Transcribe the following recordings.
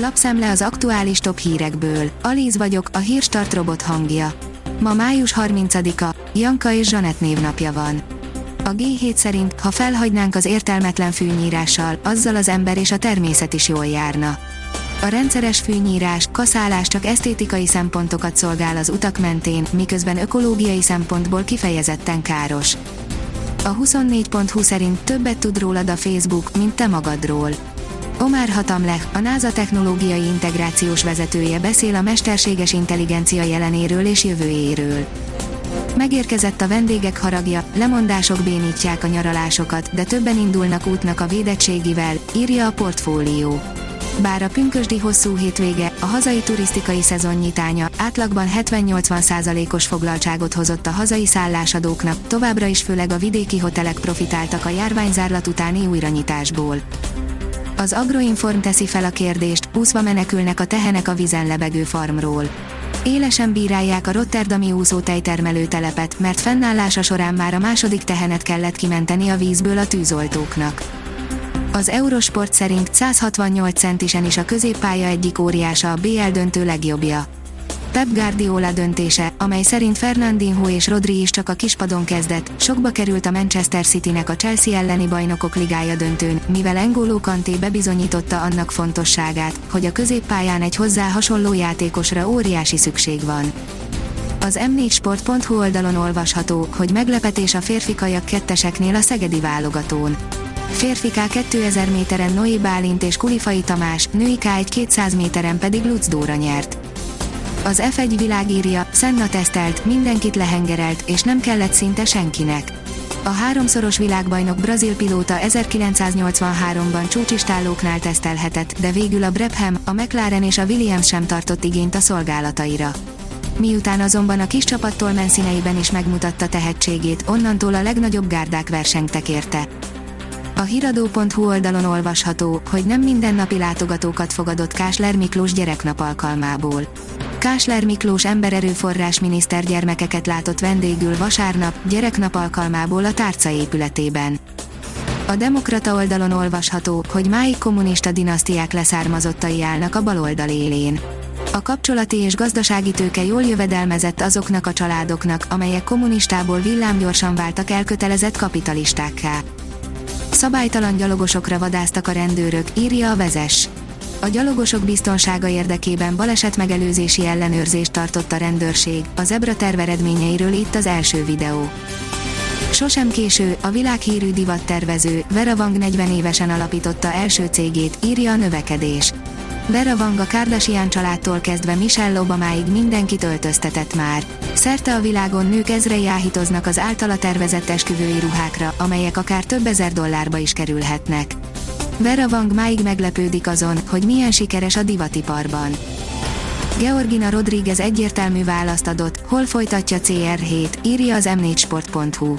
Lapszemle az aktuális top hírekből. Alíz vagyok, a hírstart robot hangja. Ma május 30-a, Janka és Zsanett névnapja van. A G7 szerint, ha felhagynánk az értelmetlen fűnyírással, azzal az ember és a természet is jól járna. A rendszeres fűnyírás, kaszálás csak esztétikai szempontokat szolgál az utak mentén, miközben ökológiai szempontból kifejezetten káros. A 24.20 szerint többet tud rólad a Facebook, mint te magadról. Omar Hatamlech, a NASA technológiai integrációs vezetője beszél a mesterséges intelligencia jelenéről és jövőjéről. Megérkezett a vendégek haragja, lemondások bénítják a nyaralásokat, de többen indulnak útnak a védettségivel, írja a portfólió. Bár a pünkösdi hosszú hétvége, a hazai turisztikai szezon nyitánya átlagban 70-80%-os foglaltságot hozott a hazai szállásadóknak, továbbra is főleg a vidéki hotelek profitáltak a járványzárlat utáni újranyitásból. Az Agroinform teszi fel a kérdést, úszva menekülnek a tehenek a vizen lebegő farmról. Élesen bírálják a Rotterdami úszótejtermelő telepet, mert fennállása során már a második tehenet kellett kimenteni a vízből a tűzoltóknak. Az Eurosport szerint 168 centisen is a középpálya egyik óriása a BL döntő legjobbja. Pep Guardiola döntése, amely szerint Fernandinho és Rodri is csak a kispadon kezdett, sokba került a Manchester Citynek a Chelsea elleni bajnokok ligája döntőn, mivel Engolo Kanté bebizonyította annak fontosságát, hogy a középpályán egy hozzá hasonló játékosra óriási szükség van. Az m4sport.hu oldalon olvasható, hogy meglepetés a férfi kajak ketteseknél a szegedi válogatón. Férfi K 2000 méteren Noé Bálint és Kulifai Tamás, női K1 200 méteren pedig Lutz Dóra nyert. Az F1 világírja, Senna tesztelt, mindenkit lehengerelt, és nem kellett szinte senkinek. A háromszoros világbajnok brazil pilóta 1983-ban csúcsistállóknál tesztelhetett, de végül a Brabham, a McLaren és a Williams sem tartott igényt a szolgálataira. Miután azonban a kis csapattól menszíneiben is megmutatta tehetségét, onnantól a legnagyobb gárdák versengtek érte. A hiradó.hu oldalon olvasható, hogy nem mindennapi látogatókat fogadott Kásler Miklós gyereknap alkalmából. Kásler Miklós embererőforrás miniszter gyermekeket látott vendégül vasárnap, gyereknap alkalmából a tárca épületében. A Demokrata oldalon olvasható, hogy máig kommunista dinasztiák leszármazottai állnak a baloldal élén. A kapcsolati és gazdasági tőke jól jövedelmezett azoknak a családoknak, amelyek kommunistából villámgyorsan váltak elkötelezett kapitalistákká. Szabálytalan gyalogosokra vadáztak a rendőrök, írja a vezes. A gyalogosok biztonsága érdekében balesetmegelőzési ellenőrzést tartott a rendőrség, a zebra terv eredményeiről itt az első videó. Sosem késő, a világhírű divattervező, Vera Wang 40 évesen alapította első cégét, írja a növekedés. Vera Wang a Kardashian családtól kezdve Michelle Obamáig mindenkit öltöztetett már. Szerte a világon nők ezrei áhítoznak az általa tervezett esküvői ruhákra, amelyek akár több ezer dollárba is kerülhetnek. Vera Wang máig meglepődik azon, hogy milyen sikeres a divatiparban. Georgina Rodriguez egyértelmű választ adott, hol folytatja CR7, írja az m4sport.hu.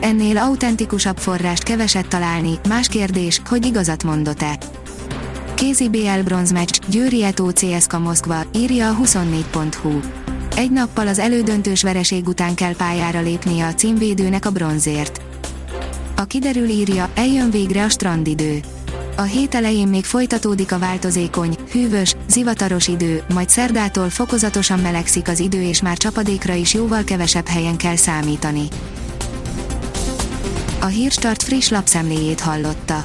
Ennél autentikusabb forrást keveset találni, más kérdés, hogy igazat mondott-e. Kézi BL bronzmeccs, Győri Eto CSKA Moszkva, írja a 24.hu. Egy nappal az elődöntős vereség után kell pályára lépnie a címvédőnek a bronzért. A kiderül írja, eljön végre a strandidő. A hét elején még folytatódik a változékony, hűvös, zivataros idő, majd szerdától fokozatosan melegszik az idő és már csapadékra is jóval kevesebb helyen kell számítani. A Hírstart friss lapszemléjét hallotta.